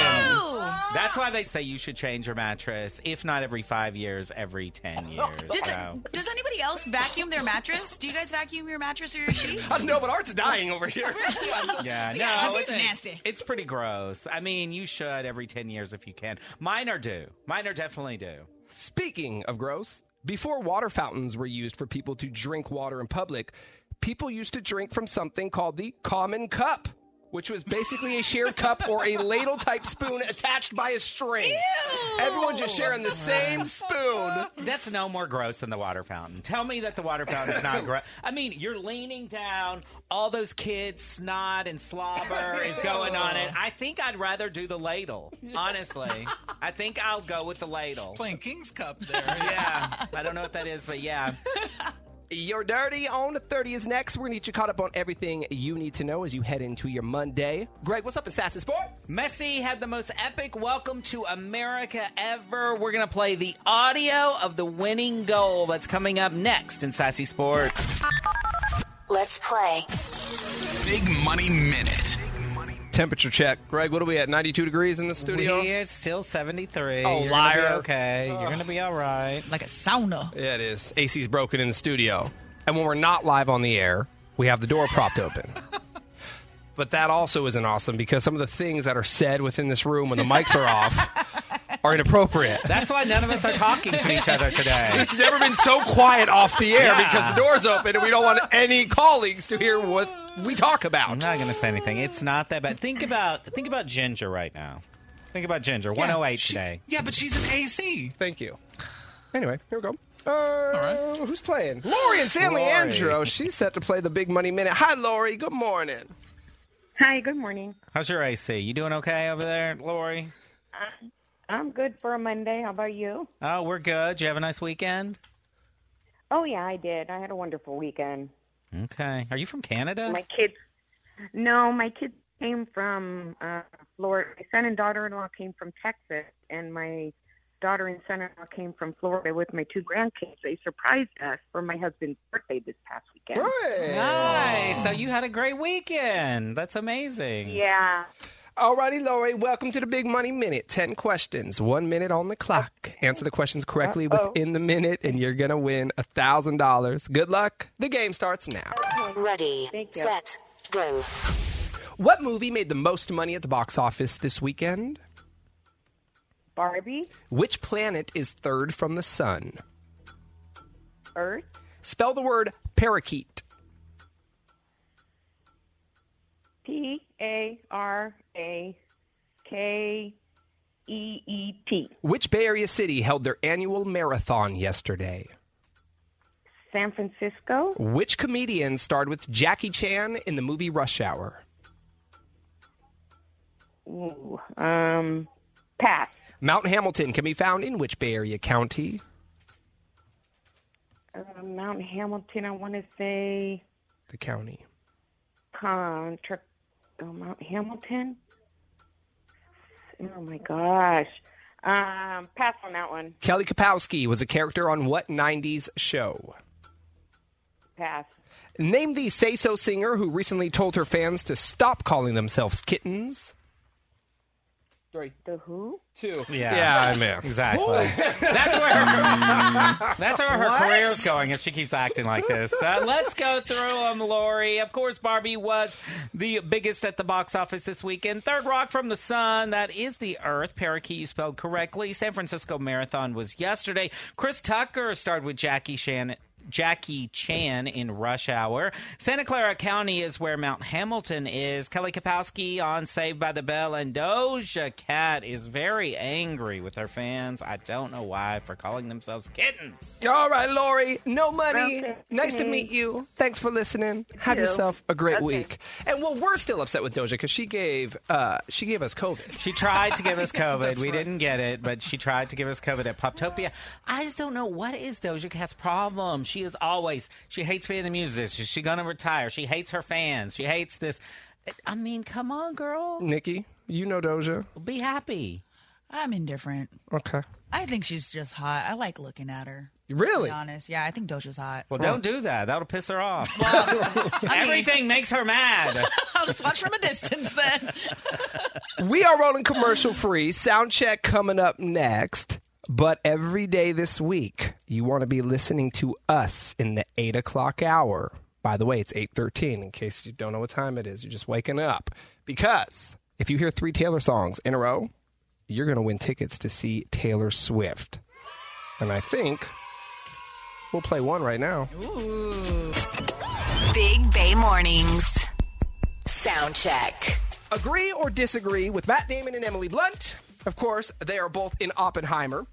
That's why they say you should change your mattress, if not every five years, every ten years. Does, So- does anybody else vacuum their mattress? Do you guys vacuum your mattress or your sheets? I don't know, but Art's dying over here. Yeah, no, it's, it's nasty. It's pretty gross. I mean, you should every ten years if you can. Mine are due. Mine are definitely due. Speaking of gross, before water fountains were used for people to drink water in public, people used to drink from something called the common cup, which was basically a shared cup or a ladle type spoon attached by a string. Everyone just sharing the same spoon. That's no more gross than the water fountain. Tell me that the water fountain is not gross. I mean, you're leaning down, all those kids' snot and slobber is going on it. I think I'd rather do the ladle, honestly. I think I'll go with the ladle. Playing King's Cup there. Yeah, I don't know what that is, but yeah. Your Dirty on the 30 is next. We're going to get you caught up on everything you need to know as you head into your Monday. Greg, what's up in Sassy Sports? Messi had the most epic welcome to America ever. We're going to play the audio of the winning goal that's coming up next in Sassy Sports. Let's play. Big Money Minute. Temperature check. Greg, what are we at? 92 degrees in the studio? We're still 73. Oh, You're liar. Gonna be okay. You're going to be all right. Like a sauna. Yeah, it is. AC's broken in the studio. And when we're not live on the air, we have the door propped open. But that also isn't awesome because some of the things that are said within this room when the mics are off are inappropriate. That's why none of us are talking to each other today. It's never been so quiet off the air Yeah. because the door's open and we don't want any colleagues to hear what we talk about. I'm not going to say anything. It's not that bad. Think about think about Ginger right now. Think about Ginger. 108 today. Yeah, but she's an AC. Thank you. Anyway, here we go. Uh, Who's playing? Lori and San Lori. Leandro. She's set to play the Big Money Minute. Hi, Lori. Good morning. Hi, good morning. How's your AC? You doing okay over there, Lori? I'm good for a Monday. How about you? Oh, we're good. Did you have a nice weekend? Oh, yeah, I did. I had a wonderful weekend. Okay. Are you from Canada? My kids. No, my kids came from uh, Florida. My son and daughter-in-law came from Texas, and my daughter and son-in-law came from Florida with my two grandkids. They surprised us for my husband's birthday this past weekend. Nice. So you had a great weekend. That's amazing. Yeah. Alrighty, Lori. Welcome to the Big Money Minute. Ten questions, one minute on the clock. Answer the questions correctly Uh-oh. within the minute, and you're gonna win a thousand dollars. Good luck. The game starts now. Ready, set, go. What movie made the most money at the box office this weekend? Barbie, Which planet is third from the sun? Earth, Spell the word parakeet. P A R A K E E T. Which Bay Area city held their annual marathon yesterday? San Francisco, Which comedian starred with Jackie Chan in the movie Rush Hour? Ooh, um, pass. Mount Hamilton can be found in which Bay Area county? Uh, Mount Hamilton, I want to say The county. Contra- oh, Mount Hamilton. Oh my gosh. Um, pass on that one. Kelly Kapowski was a character on what 90s show? Pass. Name the Say So singer who recently told her fans to stop calling themselves kittens. Three. The Who? Two. Yeah. Yeah, I mean. Exactly. that's where her, that's where her What? career's going if she keeps acting like this. Uh, let's go through them, Lori. Of course, Barbie was the biggest at the box office this weekend. Third Rock from the Sun, that is the Earth. Parakeet, you spelled correctly. San Francisco Marathon was yesterday. Chris Tucker starred with Jackie Chan. Jackie Chan in Rush Hour. Santa Clara County is where Mount Hamilton is. Kelly Kapowski on Saved by the Bell, and Doja Cat is very angry with her fans. I don't know why for calling themselves kittens. All right, Lori. No money. Okay. Nice to meet you. Thanks for listening. Have too. yourself a great Okay. week. And well, we're still upset with Doja because she gave uh, she gave us COVID. She tried to give us COVID. That's we right. didn't get it, but she tried to give us COVID at Poptopia. I just don't know what is Doja Cat's problem. She is always she hates being the music. She's she gonna retire. She hates her fans. She hates this. I mean, come on, girl. Nikki, you know Doja. Be happy. I'm indifferent. Okay. I think she's just hot. I like looking at her. Really? To be honest, yeah, I think Doja's hot. Well, don't do that. That'll piss her off. Everything makes her mad. I'll just watch from a distance then. We are rolling commercial free. Sound check coming up next. But every day this week, you want to be listening to us in the eight o'clock hour. By the way, it's eight thirteen. In case you don't know what time it is, you're just waking up. Because if you hear three Taylor songs in a row, you're going to win tickets to see Taylor Swift. And I think we'll play one right now. Big Bay Mornings. Sound check. Agree or disagree with Matt Damon and Emily Blunt? Of course, they are both in Oppenheimer.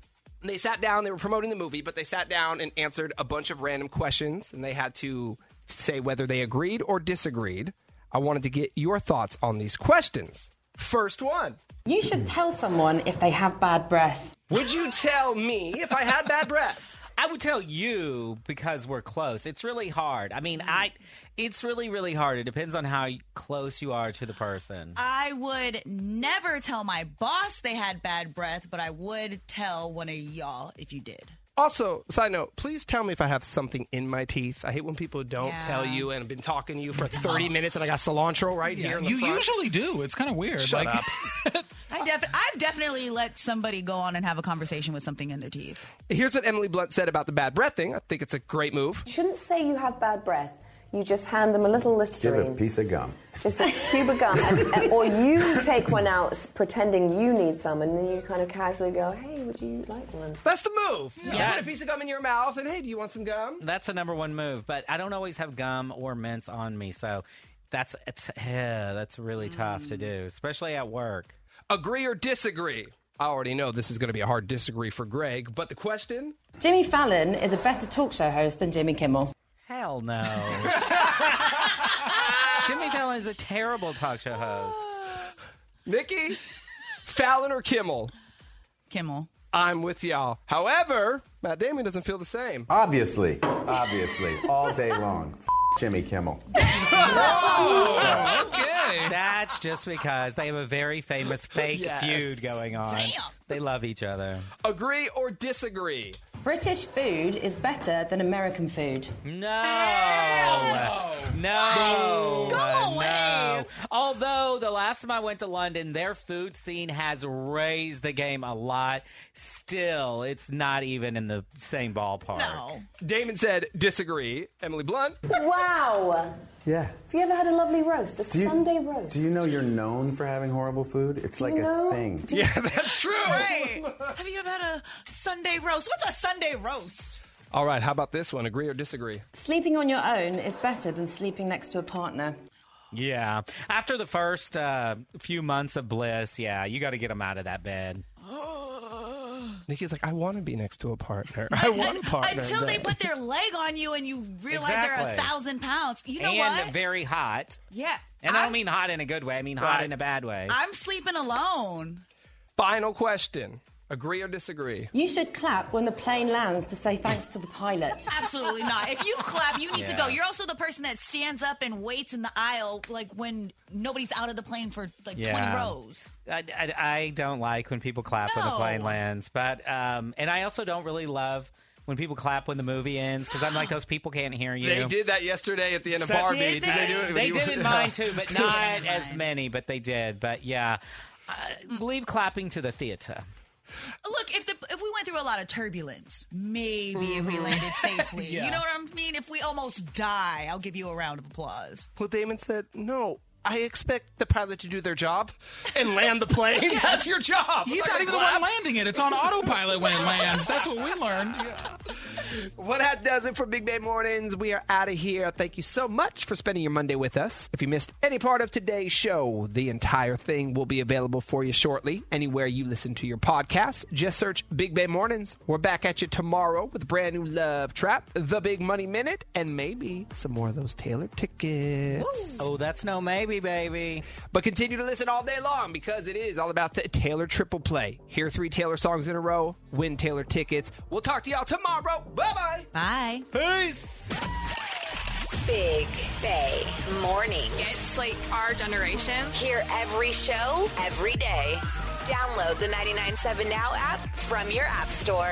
They sat down, they were promoting the movie, but they sat down and answered a bunch of random questions, and they had to say whether they agreed or disagreed. I wanted to get your thoughts on these questions. First one You should tell someone if they have bad breath. Would you tell me if I had bad breath? I would tell you because we're close. It's really hard. I mean, I. It's really, really hard. It depends on how close you are to the person. I would never tell my boss they had bad breath, but I would tell one of y'all if you did. Also, side note, please tell me if I have something in my teeth. I hate when people don't Yeah. tell you and I've been talking to you for 30 minutes and I got cilantro right Yeah, here in the you front. usually do. It's kind of weird. Shut like, up. I def- I've definitely let somebody go on and have a conversation with something in their teeth. Here's what Emily Blunt said about the bad breath thing. I think it's a great move. You shouldn't say you have bad breath. You just hand them a little Give Listerine. it a piece of gum. Just a tube of gum. And, and- or you take one out pretending you need some, and then you kind of casually go, hey, would you like one? That's the move. You Yeah. put a piece of gum in your mouth and hey, do you want some gum? That's the number one move, but I don't always have gum or mints on me, so that's it's yeah, that's really tough to do, especially at work. Agree or disagree? I already know this is going to be a hard disagree for Greg, but the question Jimmy Fallon is a better talk show host than Jimmy Kimmel. Hell no. Jimmy Fallon is a terrible talk show host. Nikki, Fallon or Kimmel? Kimmel. I'm with y'all. However, Matt Damon doesn't feel the same. Obviously, obviously, all day long. F- Jimmy Kimmel. Oh, oh okay. That's just because they have a very famous fake Yes. feud going on. They love each other. Agree or disagree? British food is better than American food. No. No. Go Uh, away. No. Although the last time I went to London, their food scene has raised the game a lot. Still, it's not even in the same ballpark. No. Damon said disagree. Emily Blunt. Wow! Yeah. Have you ever had a lovely roast? A you- Sunday roast? Do you know you're known for having horrible food? It's Do like you a know- thing. Yeah, that's true. Right. Have you ever had a Sunday roast? What's a Sunday roast? All right, how about this one? Agree or disagree? Sleeping on your own is better than sleeping next to a partner. Yeah. After the first uh, few months of bliss, yeah, you got to get them out of that bed. Nikki's like, I want to be next to a partner. I want a partner. Until they put their leg on you and you realize they're a Exactly. thousand pounds. You know and what? very hot. Yeah. And I don't mean hot in a good way. I mean hot Right. in a bad way. I'm sleeping alone. Final question. Agree or disagree? You should clap when the plane lands to say thanks to the pilot. Absolutely not. If you clap, you need to go. You're also the person that stands up and waits in the aisle, like when nobody's out of the plane for like 20 rows. I, I, I don't like when people clap when the plane lands, but um, and I also don't really love when people clap when the movie ends because I'm like those people can't hear you. They did that yesterday at the end of So- Barbie. Did they do it? They you did in mine too, but not as many. But they did. But yeah, I leave clapping to the theater. Look, if the if we went through a lot of turbulence, maybe if we mm-hmm. landed safely. Yeah. You know what I mean? If we almost die, I'll give you a round of applause. Well, Damon said, no. I expect the pilot to do their job and land the plane. That's your job. He's I'm not gonna even the one landing it. It's on autopilot when it lands. That's what we learned. Well, that does it for Big Bay Mornings. We are out of here. Thank you so much for spending your Monday with us. If you missed any part of today's show, the entire thing will be available for you shortly. Anywhere you listen to your podcast, just search Big Bay Mornings. We're back at you tomorrow with a brand new Love Trap, The Big Money Minute, and maybe some more of those Taylor tickets. Oh, that's no maybe, baby. But continue to listen all day long because it is all about the Taylor Triple Play. Hear three Taylor songs in a row, win Taylor tickets. We'll talk to y'all tomorrow. Bye bye. Bye. Peace. Big Bay Mornings. It's like our generation. Hear every show, every day. Download the 997 Now app from your app store.